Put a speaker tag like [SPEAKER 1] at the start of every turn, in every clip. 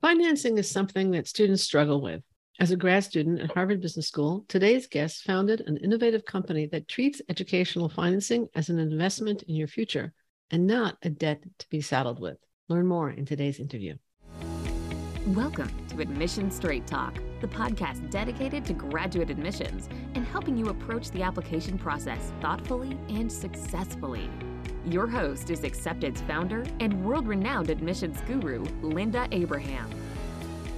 [SPEAKER 1] Financing is something that students struggle with. As a grad student at Harvard Business School, today's guest founded an innovative company that treats educational financing as an investment in your future and not a debt to be saddled with. Learn more in today's interview.
[SPEAKER 2] Welcome to Admission Straight Talk, the podcast dedicated to graduate admissions and helping you approach the application process thoughtfully and successfully. Your host is Accepted's founder and world renowned admissions guru, Linda Abraham.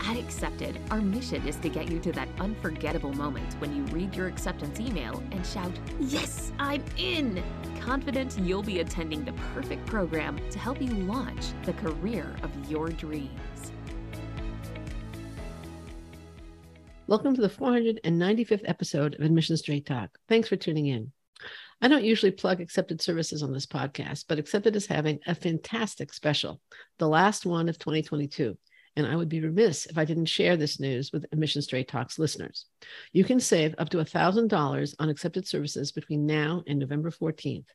[SPEAKER 2] At Accepted, our mission is to get you to that unforgettable moment when you read your acceptance email and shout, Yes, I'm in! Confident you'll be attending the perfect program to help you launch the career of your dreams.
[SPEAKER 1] Welcome to the 495th episode of Admission Straight Talk. Thanks for tuning in. I don't usually plug accepted services on this podcast, but accepted is having a fantastic special, the last one of 2022. And I would be remiss if I didn't share this news with Admission Straight Talks listeners. You can save up to $1,000 on accepted services between now and November 14th.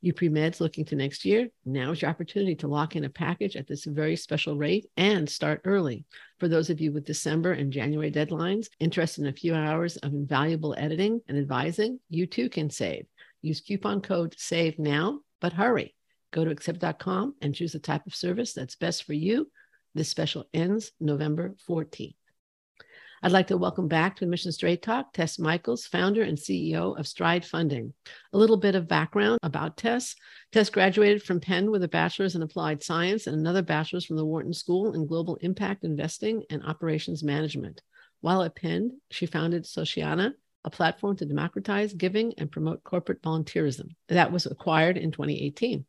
[SPEAKER 1] You pre meds looking to next year, now is your opportunity to lock in a package at this very special rate and start early. For those of you with December and January deadlines interested in a few hours of invaluable editing and advising, you too can save. Use coupon code SAVE NOW, but hurry. Go to accept.com and choose the type of service that's best for you. This special ends November 14th. I'd like to welcome back to Admission Straight Talk Tess Michaels, founder and CEO of Stride Funding. A little bit of background about Tess. Tess graduated from Penn with a bachelor's in applied science and another bachelor's from the Wharton School in Global Impact Investing and Operations Management. While at Penn, she founded Sociana, a platform to democratize giving and promote corporate volunteerism. That was acquired in 2018.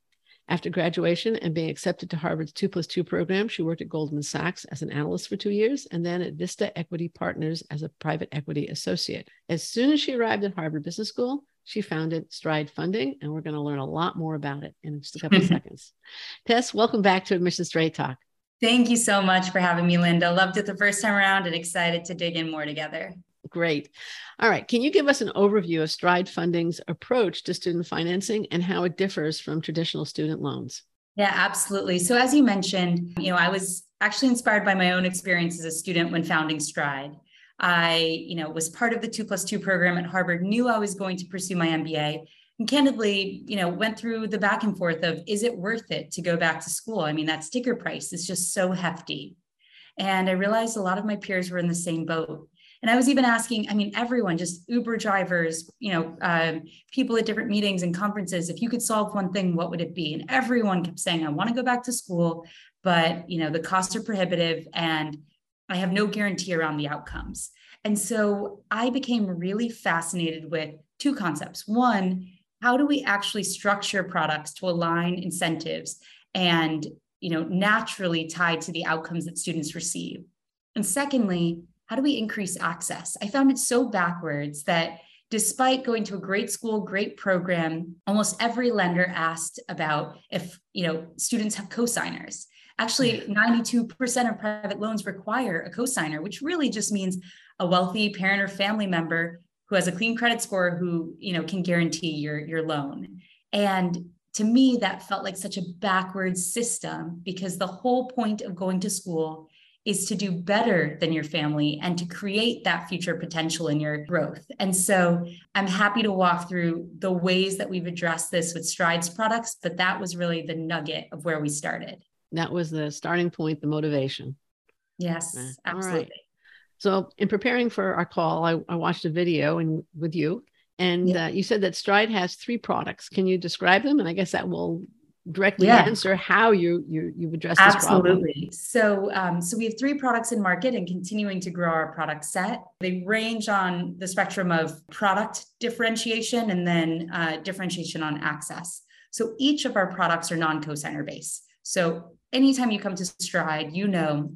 [SPEAKER 1] After graduation and being accepted to Harvard's 2 plus 2 program, she worked at Goldman Sachs as an analyst for two years and then at Vista Equity Partners as a private equity associate. As soon as she arrived at Harvard Business School, she founded Stride Funding, and we're going to learn a lot more about it in just a couple of seconds. Tess, welcome back to Admission Straight Talk.
[SPEAKER 3] Thank you so much for having me, Linda. Loved it the first time around and excited to dig in more together.
[SPEAKER 1] Great. All right. Can you give us an overview of Stride Funding's approach to student financing and how it differs from traditional student loans?
[SPEAKER 3] Yeah, absolutely. So, as you mentioned, you know, I was actually inspired by my own experience as a student when founding Stride. I, you know, was part of the two plus two program at Harvard, knew I was going to pursue my MBA, and candidly, you know, went through the back and forth of is it worth it to go back to school? I mean, that sticker price is just so hefty. And I realized a lot of my peers were in the same boat. And I was even asking, I mean, everyone, just Uber drivers, you know, um, people at different meetings and conferences, if you could solve one thing, what would it be? And everyone kept saying, I want to go back to school, but, you know, the costs are prohibitive and I have no guarantee around the outcomes. And so I became really fascinated with two concepts. One, how do we actually structure products to align incentives and you know naturally tied to the outcomes that students receive and secondly how do we increase access? I found it so backwards that despite going to a great school, great program, almost every lender asked about if, you know, students have cosigners. Actually, 92% of private loans require a cosigner, which really just means a wealthy parent or family member who has a clean credit score who, you know, can guarantee your your loan. And to me that felt like such a backwards system because the whole point of going to school is to do better than your family and to create that future potential in your growth. And so I'm happy to walk through the ways that we've addressed this with Strides products, but that was really the nugget of where we started.
[SPEAKER 1] That was the starting point, the motivation.
[SPEAKER 3] Yes, absolutely.
[SPEAKER 1] So, in preparing for our call, I, I watched a video and with you, and yeah. uh, you said that Stride has three products. Can you describe them? And I guess that will directly yeah. answer how you you you've addressed this problem.
[SPEAKER 3] absolutely so um, so we have three products in market and continuing to grow our product set they range on the spectrum of product differentiation and then uh, differentiation on access so each of our products are non-cosigner based so anytime you come to stride you know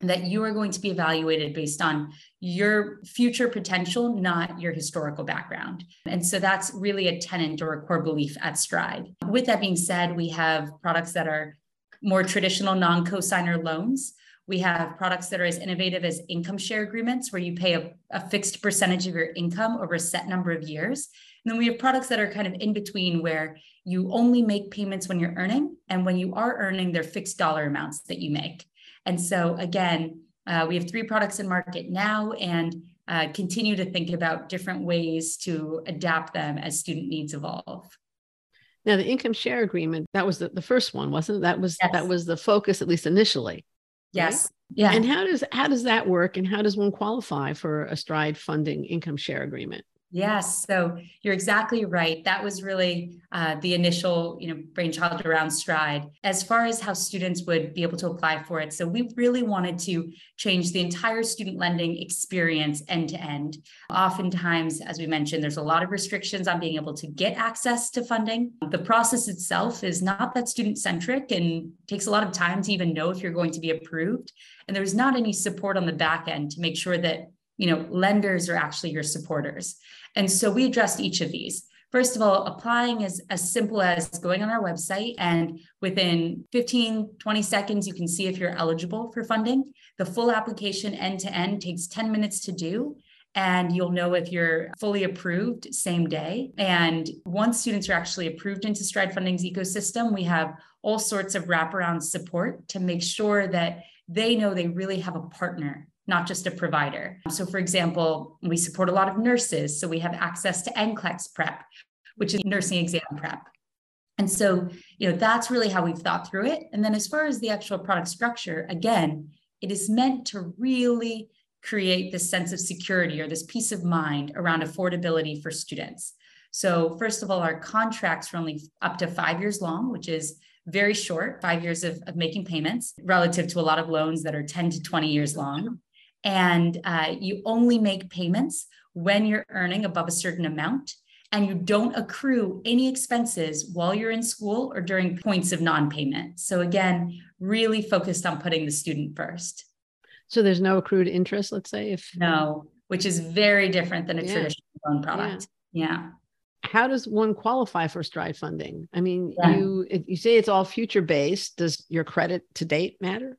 [SPEAKER 3] that you are going to be evaluated based on your future potential, not your historical background. And so that's really a tenant or a core belief at Stride. With that being said, we have products that are more traditional non cosigner loans. We have products that are as innovative as income share agreements, where you pay a, a, fixed percentage of your income over a set number of years. And then we have products that are kind of in between, where you only make payments when you're earning. And when you are earning, they're fixed dollar amounts that you make. And so, again, uh, we have three products in market now and uh, continue to think about different ways to adapt them as student needs evolve.
[SPEAKER 1] Now, the income share agreement, that was the, the first one, wasn't it? That was
[SPEAKER 3] Yes.
[SPEAKER 1] that was the focus, at least initially.
[SPEAKER 3] Yes. Yeah.
[SPEAKER 1] And how does how does that work and how does one qualify for a stride funding income share agreement?
[SPEAKER 3] Yes, so you're exactly right. That was really uh, the initial, you know, brainchild around Stride. As far as how students would be able to apply for it, so we really wanted to change the entire student lending experience end to end. Oftentimes, as we mentioned, there's a lot of restrictions on being able to get access to funding. The process itself is not that student centric and takes a lot of time to even know if you're going to be approved. And there's not any support on the back end to make sure that you know lenders are actually your supporters and so we addressed each of these. First of all, applying is as simple as going on our website and within 15, 20 seconds, you can see if you're eligible for funding. The full application end to end takes 10 minutes to do. And you'll know if you're fully approved same day. And once students are actually approved into Stride Funding's ecosystem, we have all sorts of wraparound support to make sure that they know they really have a partner not just a provider. So, for example, we support a lot of nurses. So, we have access to NCLEX prep, which is nursing exam prep. And so, you know, that's really how we've thought through it. And then, as far as the actual product structure, again, it is meant to really create this sense of security or this peace of mind around affordability for students. So, first of all, our contracts are only up to five years long, which is very short, five years of, of making payments relative to a lot of loans that are 10 to 20 years long and uh, you only make payments when you're earning above a certain amount and you don't accrue any expenses while you're in school or during points of non-payment so again really focused on putting the student first
[SPEAKER 1] So there's no accrued interest, let's say, if
[SPEAKER 3] no which is very different than a
[SPEAKER 1] Yeah.
[SPEAKER 3] traditional loan product yeah.
[SPEAKER 1] how does one qualify for stride funding? I mean,
[SPEAKER 3] Yeah.
[SPEAKER 1] you you say it's all future based. Does your credit to date matter?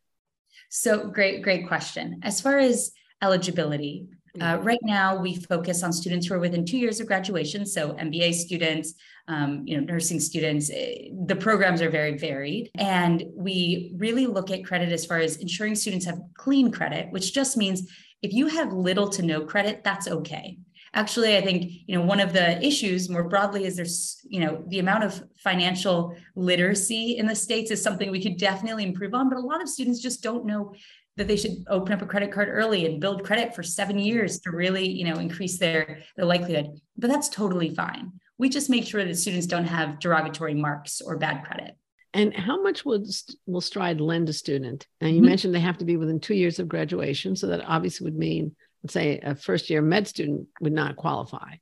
[SPEAKER 3] So great, great question. As far as eligibility, uh, right now we focus on students who are within two years of graduation. So MBA students, um, you know, nursing students. eh, The programs are very varied, and we really look at credit as far as ensuring students have clean credit, which just means if you have little to no credit, that's okay. Actually, I think you know one of the issues more broadly is there's you know the amount of financial literacy in the states is something we could definitely improve on, but a lot of students just don't know that they should open up a credit card early and build credit for seven years to really you know increase their their likelihood. But that's totally fine. We just make sure that students don't have derogatory marks or bad credit.
[SPEAKER 1] And how much would will Stride lend a student? And you
[SPEAKER 3] Mhm.
[SPEAKER 1] mentioned they have to be within two years of graduation, so that obviously would mean, say, a first year med student would not qualify.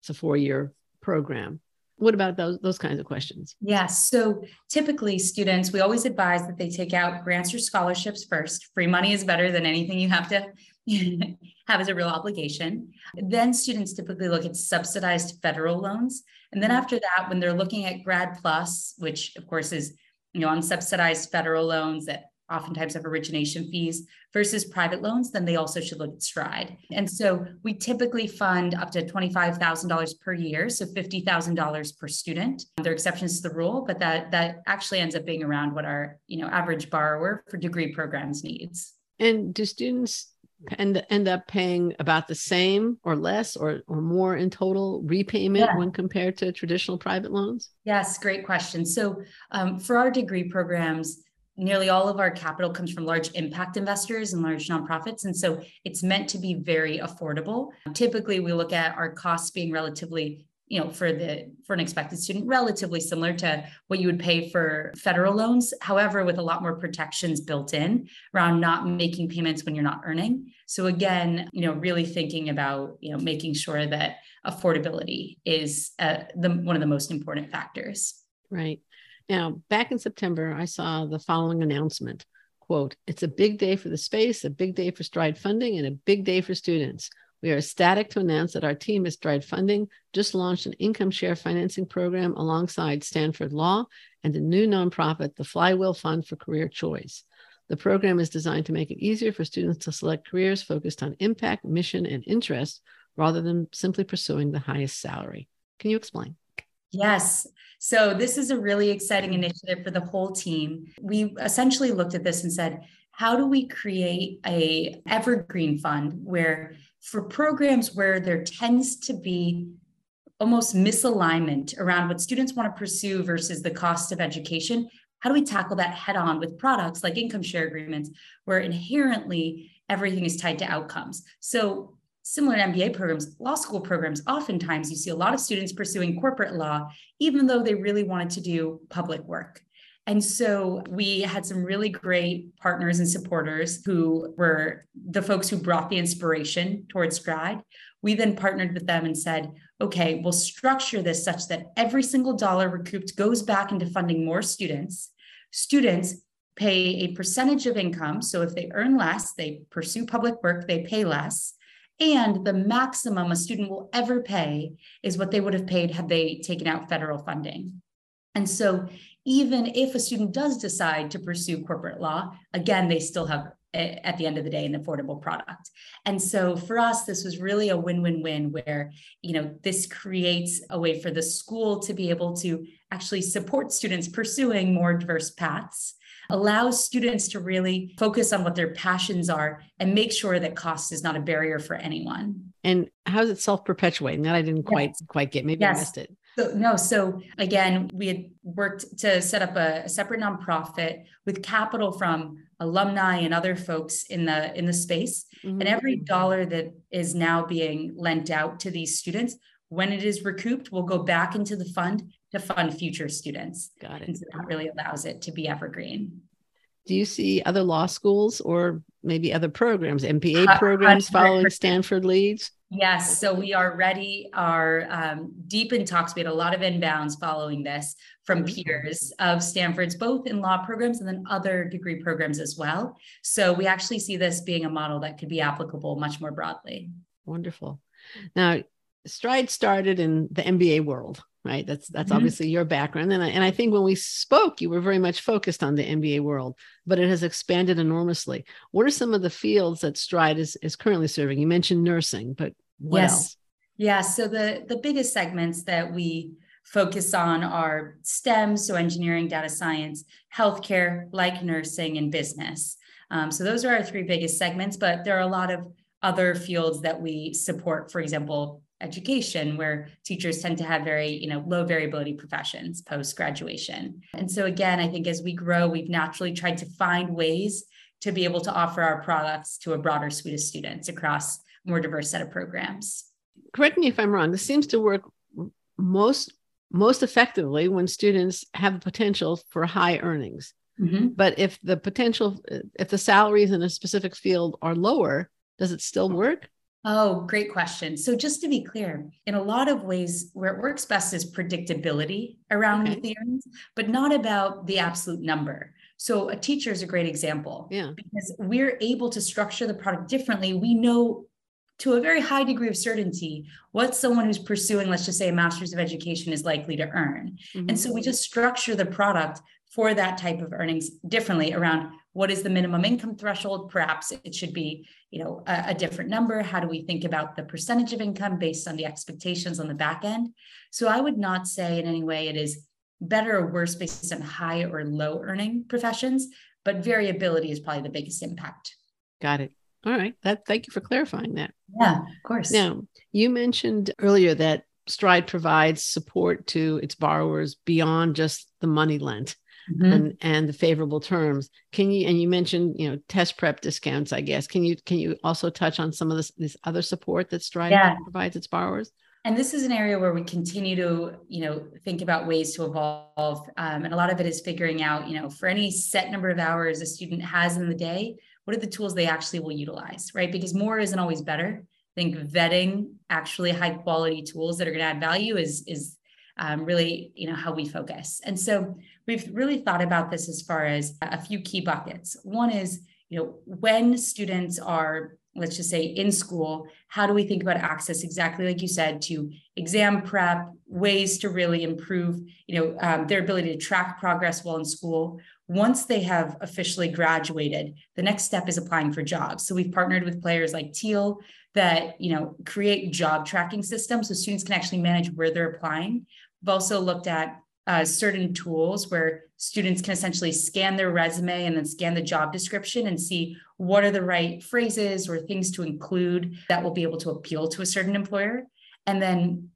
[SPEAKER 1] It's a four year program. What about those those kinds of questions?
[SPEAKER 3] Yes. So typically, students, we always advise that they take out grants or scholarships first. Free money is better than anything you have to have as a real obligation. Then students typically look at subsidized federal loans. And then mm-hmm. after that, when they're looking at Grad Plus, which of course is you know unsubsidized federal loans that oftentimes have origination fees versus private loans, then they also should look at Stride. And so we typically fund up to $25,000 per year, so $50,000 per student. There are exceptions to the rule, but that that actually ends up being around what our, you know, average borrower for degree programs needs.
[SPEAKER 1] And do students end, end up paying about the same or less or, or more in total repayment
[SPEAKER 3] Yeah.
[SPEAKER 1] when compared to traditional private loans?
[SPEAKER 3] Yes, great question. So um, for our degree programs, nearly all of our capital comes from large impact investors and large nonprofits. And so it's meant to be very affordable. Typically, we look at our costs being relatively you know for the for an expected student relatively similar to what you would pay for federal loans however with a lot more protections built in around not making payments when you're not earning so again you know really thinking about you know making sure that affordability is uh, the one of the most important factors
[SPEAKER 1] Right. Now, back in September, I saw the following announcement quote, It's a big day for the space, a big day for Stride funding, and a big day for students. We are ecstatic to announce that our team at Stride Funding just launched an income share financing program alongside Stanford Law and a new nonprofit, the Flywheel Fund for Career Choice. The program is designed to make it easier for students to select careers focused on impact, mission, and interest rather than simply pursuing the highest salary. Can you explain?
[SPEAKER 3] Yes. So this is a really exciting mm-hmm. initiative for the whole team. We essentially looked at this and said, how do we create a evergreen fund where for programs where there tends to be almost misalignment around what students want to pursue versus the cost of education how do we tackle that head on with products like income share agreements where inherently everything is tied to outcomes so similar to MBA programs, law school programs, oftentimes you see a lot of students pursuing corporate law, even though they really wanted to do public work. And so we had some really great partners and supporters who were the folks who brought the inspiration towards Stride. We then partnered with them and said, okay, we'll structure this such that every single dollar recouped goes back into funding more students. Students pay a percentage of income. So if they earn less, they pursue public work, they pay less. And the maximum a student will ever pay is what they would have paid had they taken out federal funding. And so even if a student does decide to pursue corporate law, again, they still have eh, at the end of the day an affordable product and so for us this was really a win-win-win where you know this creates a way for the school to be able to actually support students pursuing more diverse paths allows students to really focus on what their passions are and make sure that cost is not a barrier for anyone
[SPEAKER 1] and how is it self-perpetuating that i didn't quite yes. quite get maybe yes. i missed it
[SPEAKER 3] so, no, so again, we had worked to set up a, a, separate nonprofit with capital from alumni and other folks in the in the space. Mm-hmm. And every dollar that is now being lent out to these students, when it is recouped, will go back into the fund to fund future students.
[SPEAKER 1] Got it.
[SPEAKER 3] And so that really allows it to be evergreen.
[SPEAKER 1] Do you see other law schools or maybe other programs, MBA programs following Stanford leads?
[SPEAKER 3] Yes, so we are ready, are um, deep in talks. We had a lot of inbounds following this from peers of Stanford's, both in law programs and then other degree programs as well. So we actually see this being a model that could be applicable much more broadly.
[SPEAKER 1] Wonderful. Now, Stride started in the MBA world, right? That's that's mm-hmm. obviously your background, and I, and I think when we spoke, you were very much focused on the MBA world, but it has expanded enormously. What are some of the fields that Stride is is currently serving? You mentioned nursing, but what
[SPEAKER 3] yes.
[SPEAKER 1] else?
[SPEAKER 3] Yeah, so the the biggest segments that we focus on are STEM, so engineering, data science, healthcare, like nursing, and business. Um, so those are our three biggest segments, but there are a lot of other fields that we support. For example, education where teachers tend to have very you know low variability professions post graduation and so again i think as we grow we've naturally tried to find ways to be able to offer our products to a broader suite of students across a more diverse set of programs.
[SPEAKER 1] Correct me if i'm wrong this seems to work most most effectively when students have the potential for high earnings. Mm-hmm. but if the potential if the salaries in a specific field are lower does it still work
[SPEAKER 3] Oh, great question. So, just to be clear, in a lot of ways, where it works best is predictability around okay. the earnings, but not about the absolute number. So, a teacher is a great example
[SPEAKER 1] yeah.
[SPEAKER 3] because we're able to structure the product differently. We know to a very high degree of certainty what someone who's pursuing, let's just say, a master's of education is likely to earn. Mm-hmm. And so, we just structure the product for that type of earnings differently around what is the minimum income threshold? Perhaps it should be you know a, a, different number. How do we think about the percentage of income based on the expectations on the back end? So i would not say in any way it is better or worse based on high or low earning professions but variability is probably the biggest impact.
[SPEAKER 1] Got it. All right. That thank you for clarifying that.
[SPEAKER 3] Yeah of course.
[SPEAKER 1] Now you mentioned earlier that stride provides support to its borrowers beyond just the money lent mm-hmm. and and the favorable terms. Can you and you mentioned you know test prep discounts? I guess can you can you also touch on some of this this other support that Stride yeah. provides its borrowers?
[SPEAKER 3] And this is an area where we continue to, you know, think about ways to evolve. Um, and a lot of it is figuring out, you know, for any set number of hours a student has in the day, what are the tools they actually will utilize, right? Because more isn't always better. I think vetting actually high quality tools that are going to add value is is um, really, you know, how we focus. And so we've really thought about this as far as a few key buckets. One is, you know, when students are let's just say in school how do we think about access exactly like you said to exam prep ways to really improve you know um, their ability to track progress while in school once they have officially graduated the next step is applying for jobs so we've partnered with players like teal that you know create job tracking systems so students can actually manage where they're applying we've also looked at uh, certain tools where students can essentially scan their resume and then scan the job description and see what are the right phrases or things to include that will be able to appeal to a certain employer. And then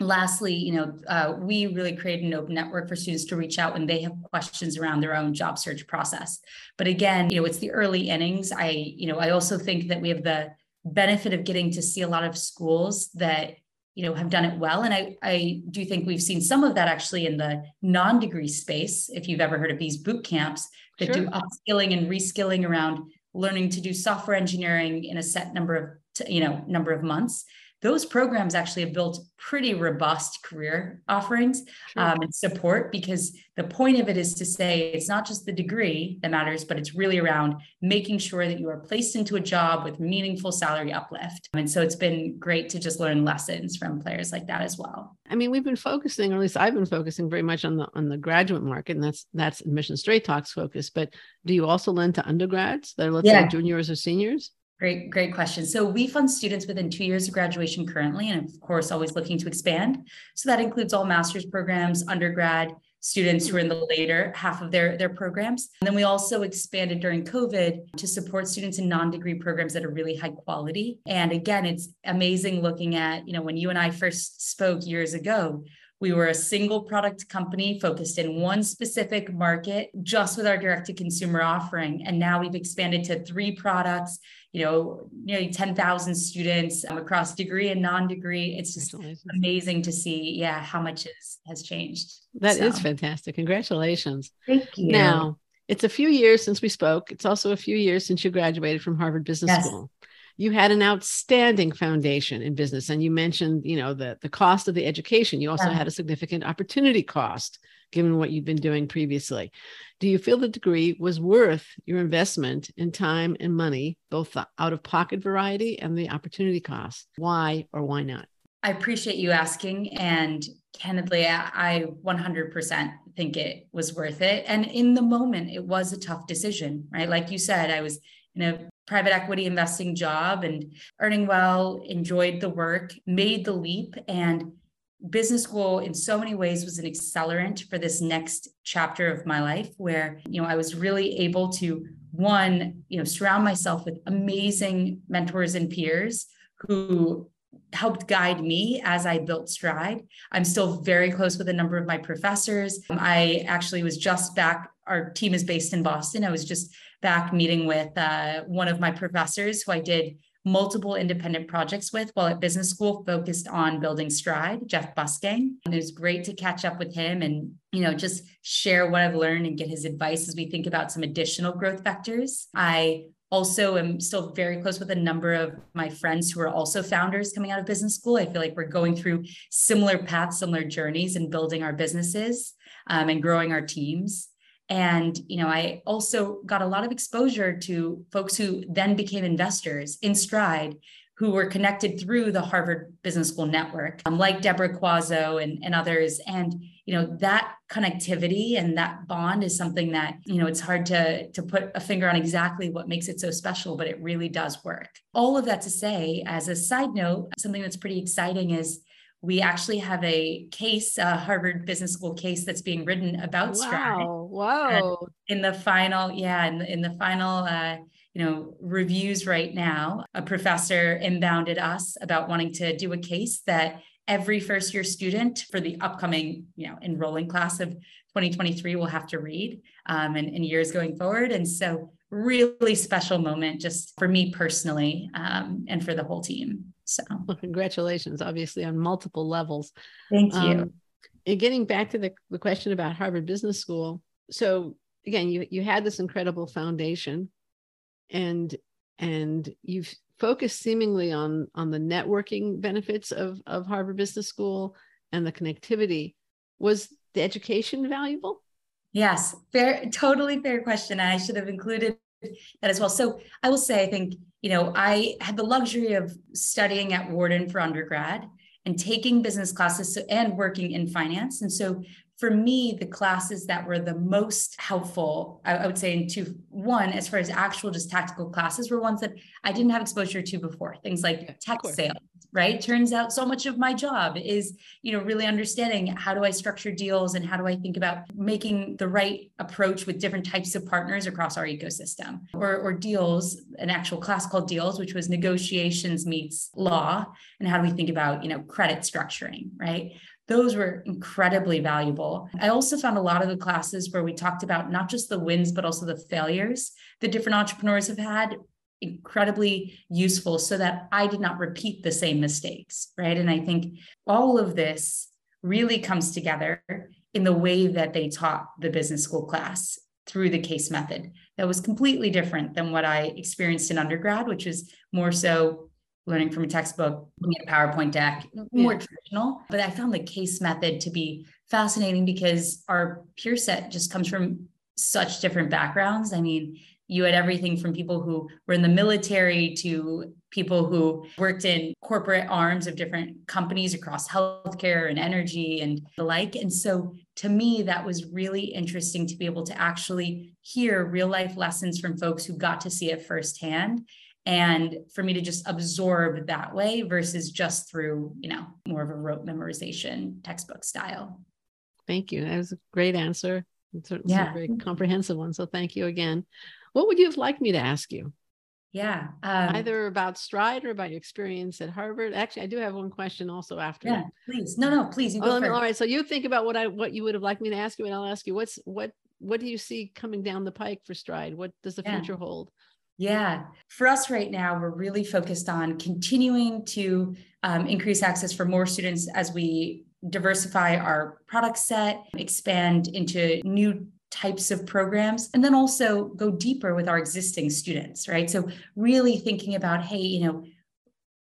[SPEAKER 3] lastly, you know, uh, we really create an open network for students to reach out when they have questions around their own job search process. But again, you know, it's the early innings. I, you know, I also think that we have the benefit of getting to see a lot of schools that you know have done it well and i i do think we've seen some of that actually in the non-degree space if you've ever heard of these boot camps that sure. do upskilling and reskilling around learning to do software engineering in a set number of you know number of months those programs actually have built pretty robust career offerings sure. um, and support because the point of it is to say it's not just the degree that matters, but it's really around making sure that you are placed into a job with meaningful salary uplift. And so it's been great to just learn lessons from players like that as well.
[SPEAKER 1] I mean, we've been focusing, or at least I've been focusing very much on the on the graduate market, and that's that's admission straight talks focus. But do you also lend to undergrads that are let's yeah. say juniors or seniors?
[SPEAKER 3] Great, great question. So we fund students within two years of graduation currently, and of course, always looking to expand. So that includes all master's programs, undergrad, students who are in the later half of their, their programs. And then we also expanded during COVID to support students in non-degree programs that are really high quality. And again, it's amazing looking at, you know, when you and I first spoke years ago, we were a single product company focused in one specific market just with our direct to consumer offering. And now we've expanded to three products, you know, nearly 10,000 students um, across degree and non degree. It's just amazing to see, yeah, how much is, has changed.
[SPEAKER 1] That so. is fantastic. Congratulations.
[SPEAKER 3] Thank you.
[SPEAKER 1] Now, it's a few years since we spoke. It's also a few years since you graduated from Harvard Business yes. School you had an outstanding foundation in business and you mentioned you know the the cost of the education. You also yeah. had a significant opportunity cost given what you've been doing previously. Do you feel the degree was worth your investment in time and money both the out of pocket variety and the opportunity cost? Why or why not?
[SPEAKER 3] I appreciate you asking and candidly i 100% think it was worth it. And in the moment it was a tough decision right? Like you said i was in a private equity investing job and earning well, enjoyed the work, made the leap. And business school in so many ways was an accelerant for this next chapter of my life where you know i was really able to one you know surround myself with amazing mentors and peers who helped guide me as I built Stride. I'm still very close with a number of my professors. I actually was just back, our team is based in Boston. I was just back meeting with uh, one of my professors who I did multiple independent projects with while at business school focused on building stride Jeff Bussgang and it was great to catch up with him and you know just share what i've learned and get his advice as we think about some additional growth vectors. I also am still very close with a number of my friends who are also founders coming out of business school. I feel like we're going through similar paths similar journeys in building our businesses um, and growing our teams and, you know, I also got a lot of exposure to folks who then became investors in Stride who were connected through the Harvard Business School network, um, like Deborah Quazzo and, and others. And, you know, that connectivity and that bond is something that, you know, it's hard to, to put a finger on exactly what makes it so special, but it really does work. All of that to say, as a side note, something that's pretty exciting is we actually have a case, a Harvard Business School case that's being written about wow. Stride.
[SPEAKER 1] Wow.
[SPEAKER 3] in the final, yeah, in the, in the final, uh, you know, reviews right now, a professor inbounded us about wanting to do a case that every first year student for the upcoming, you know, enrolling class of 2023 will have to read um, in, in years going forward. And so really special moment just for me personally um, and for the whole team. So,
[SPEAKER 1] well, congratulations, obviously, on multiple levels.
[SPEAKER 3] Thank you. Um,
[SPEAKER 1] and getting back to the, the question about Harvard Business School. So, again, you, you had this incredible foundation and and you've focused seemingly on on the networking benefits of of Harvard Business School and the connectivity. Was the education valuable?
[SPEAKER 3] Yes, fair, totally fair question. I should have included that as well. So I will say, I think, you know, I had the luxury of studying at Wharton for undergrad and taking business classes and working in finance. And so for me, the classes that were the most helpful, I, I would say in two, one, as far as actual just tactical classes were ones that I didn't have exposure to before, things like tech sales, right turns out so much of my job is you know really understanding how do i structure deals and how do i think about making the right approach with different types of partners across our ecosystem or, or deals an actual class called deals which was negotiations meets law and how do we think about you know credit structuring right those were incredibly valuable. I also found a lot of the classes where we talked about not just the wins, but also the failures that different entrepreneurs have had incredibly useful so that I did not repeat the same mistakes. Right. And I think all of this really comes together in the way that they taught the business school class through the case method that was completely different than what I experienced in undergrad, which is more so learning from a textbook, looking at a PowerPoint deck, more yeah. traditional. But I found the case method to be fascinating because our peer set just comes from such different backgrounds. I mean, you had everything from people who were in the military to people who worked in corporate arms of different companies across healthcare and energy and the like. And so to me, that was really interesting to be able to actually hear real life lessons from folks who got to see it firsthand and for me to just absorb that way versus just through you know more of a rote memorization textbook style.
[SPEAKER 1] Thank you. That was a great answer. It's yeah. a very comprehensive one. So thank you again what would you have liked me to ask you?
[SPEAKER 3] Yeah
[SPEAKER 1] um, either about stride or about your experience at harvard. Actually i do have one question also after
[SPEAKER 3] yeah please. No no please you go
[SPEAKER 1] oh, all right so you think about what i what you would have liked me to ask you and i'll ask you what's what what do you see coming down the pike for stride? What does the yeah. future hold?
[SPEAKER 3] Yeah. For us right now, we're really focused on continuing to um, increase access for more students as we diversify our product set, expand into new types of programs, and then also go deeper with our existing students, right? So, really thinking about, hey, you know,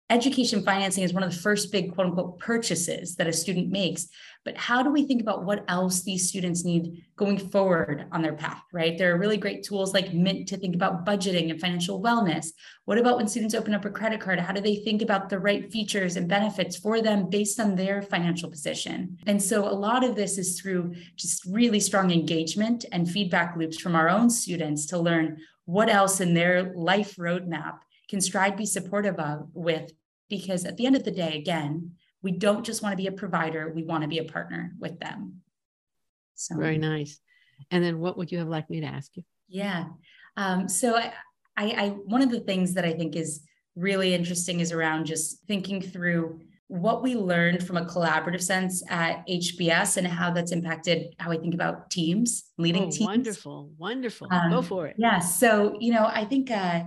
[SPEAKER 3] education financing is one of the first big quote unquote purchases that a student makes. But how do we think about what else these students need going forward on their path, right? There are really great tools like Mint to think about budgeting and financial wellness. What about when students open up a credit card? How do they think about the right features and benefits for them based on their financial position? And so a lot of this is through just really strong engagement and feedback loops from our own students to learn what else in their life roadmap can Stride be supportive of with? Because at the end of the day, again, we don't just want to be a provider, we want to be a partner with them.
[SPEAKER 1] So very nice. And then what would you have liked me to ask you?
[SPEAKER 3] Yeah. Um, so I, I, I one of the things that I think is really interesting is around just thinking through what we learned from a collaborative sense at HBS and how that's impacted how I think about teams, leading oh, teams.
[SPEAKER 1] Wonderful, wonderful. Um, Go for it.
[SPEAKER 3] Yeah. So, you know, I think uh,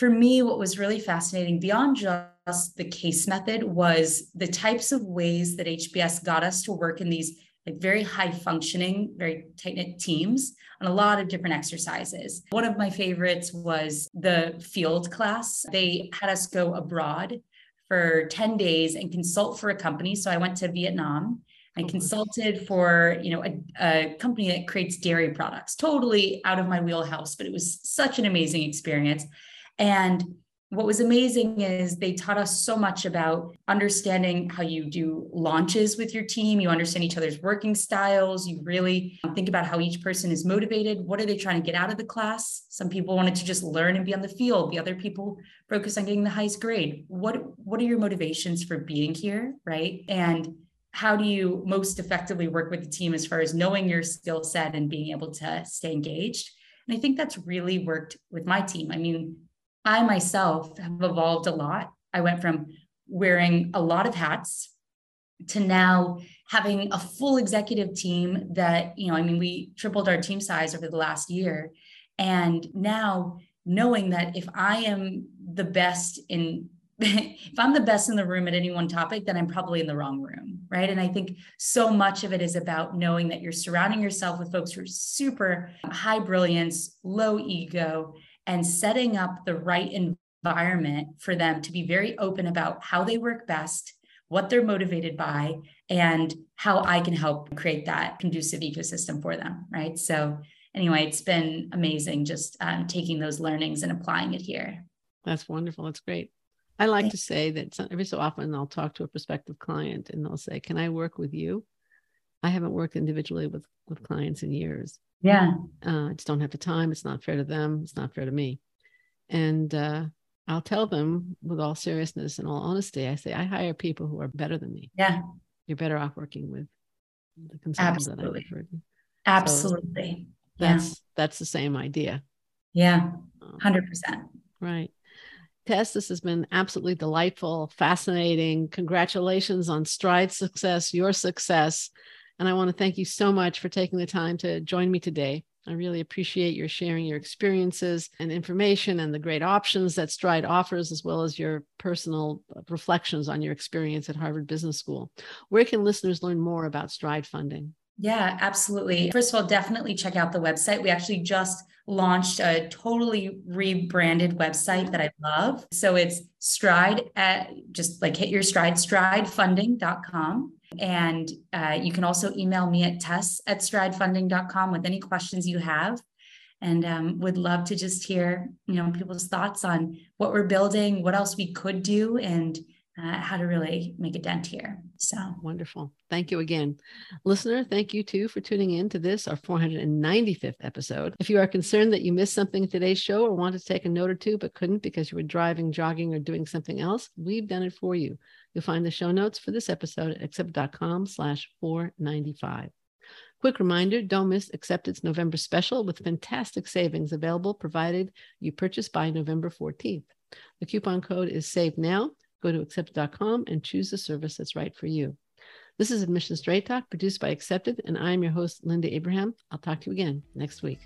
[SPEAKER 3] for me, what was really fascinating beyond just the case method was the types of ways that HBS got us to work in these like very high functioning, very tight knit teams on a lot of different exercises. One of my favorites was the field class. They had us go abroad for 10 days and consult for a company. So I went to Vietnam and oh, consulted for you know a, a, company that creates dairy products totally out of my wheelhouse but it was such an amazing experience and what was amazing is they taught us so much about understanding how you do launches with your team. You understand each other's working styles. You really um, think about how each person is motivated. What are they trying to get out of the class? Some people wanted to just learn and be on the field. The other people focus on getting the highest grade. What, what are your motivations for being here? Right. And how do you most effectively work with the team as far as knowing your skill set and being able to stay engaged? And I think that's really worked with my team. I mean, I myself have evolved a lot. I went from wearing a lot of hats to now having a full executive team that, you know, I mean, we tripled our team size over the last year. And now knowing that if I am the best in, if I'm the best in the room at any one topic, then I'm probably in the wrong room. Right. And I think so much of it is about knowing that you're surrounding yourself with folks who are super high brilliance, low ego, and setting up the right environment for them to be very open about how they work best, what they're motivated by, and how I can help create that conducive ecosystem for them. Right. So, anyway, it's been amazing just um, taking those learnings and applying it here.
[SPEAKER 1] That's wonderful. That's great. I like to say that every so often I'll talk to a prospective client and they'll say, Can I work with you? I haven't worked individually with, with clients in years.
[SPEAKER 3] Yeah.
[SPEAKER 1] Uh, I just don't have the time. It's not fair to them. It's not fair to me. And uh, I'll tell them with all seriousness and all honesty, I say, I hire people who are better than me.
[SPEAKER 3] Yeah.
[SPEAKER 1] You're better off working with the consultants that I referred to.
[SPEAKER 3] Absolutely.
[SPEAKER 1] That's
[SPEAKER 3] yeah.
[SPEAKER 1] that's the same idea.
[SPEAKER 3] Yeah.
[SPEAKER 1] Um,
[SPEAKER 3] 100%.
[SPEAKER 1] Right. Tess, this has been absolutely delightful, fascinating. Congratulations on Stride success, your success. And I want to thank you so much for taking the time to join me today. I really appreciate your sharing your experiences and information and the great options that Stride offers, as well as your personal reflections on your experience at Harvard Business School. Where can listeners learn more about Stride funding?
[SPEAKER 3] Yeah, absolutely. First of all, definitely check out the website. We actually just launched a totally rebranded website that I love. So it's stride at just like hit your stride, stridefunding.com. And uh, you can also email me at tess at stridefunding.com with any questions you have. And um, would love to just hear, you know, people's thoughts on what we're building, what else we could do, and uh, how to really make a dent here. So
[SPEAKER 1] wonderful. Thank you again. Listener, thank you too for tuning in to this, our 495th episode. If you are concerned that you missed something in today's show or want to take a note or two but couldn't because you were driving, jogging, or doing something else, we've done it for you. You'll find the show notes for this episode at accepted.com slash 495. Quick reminder, don't miss Accepted's November special with fantastic savings available provided you purchase by November 14th. The coupon code is saved now Go to accepted.com and choose the service that's right for you. This is Admission Straight Talk produced by Accepted, and I'm your host, Linda Abraham. I'll talk to you again next week.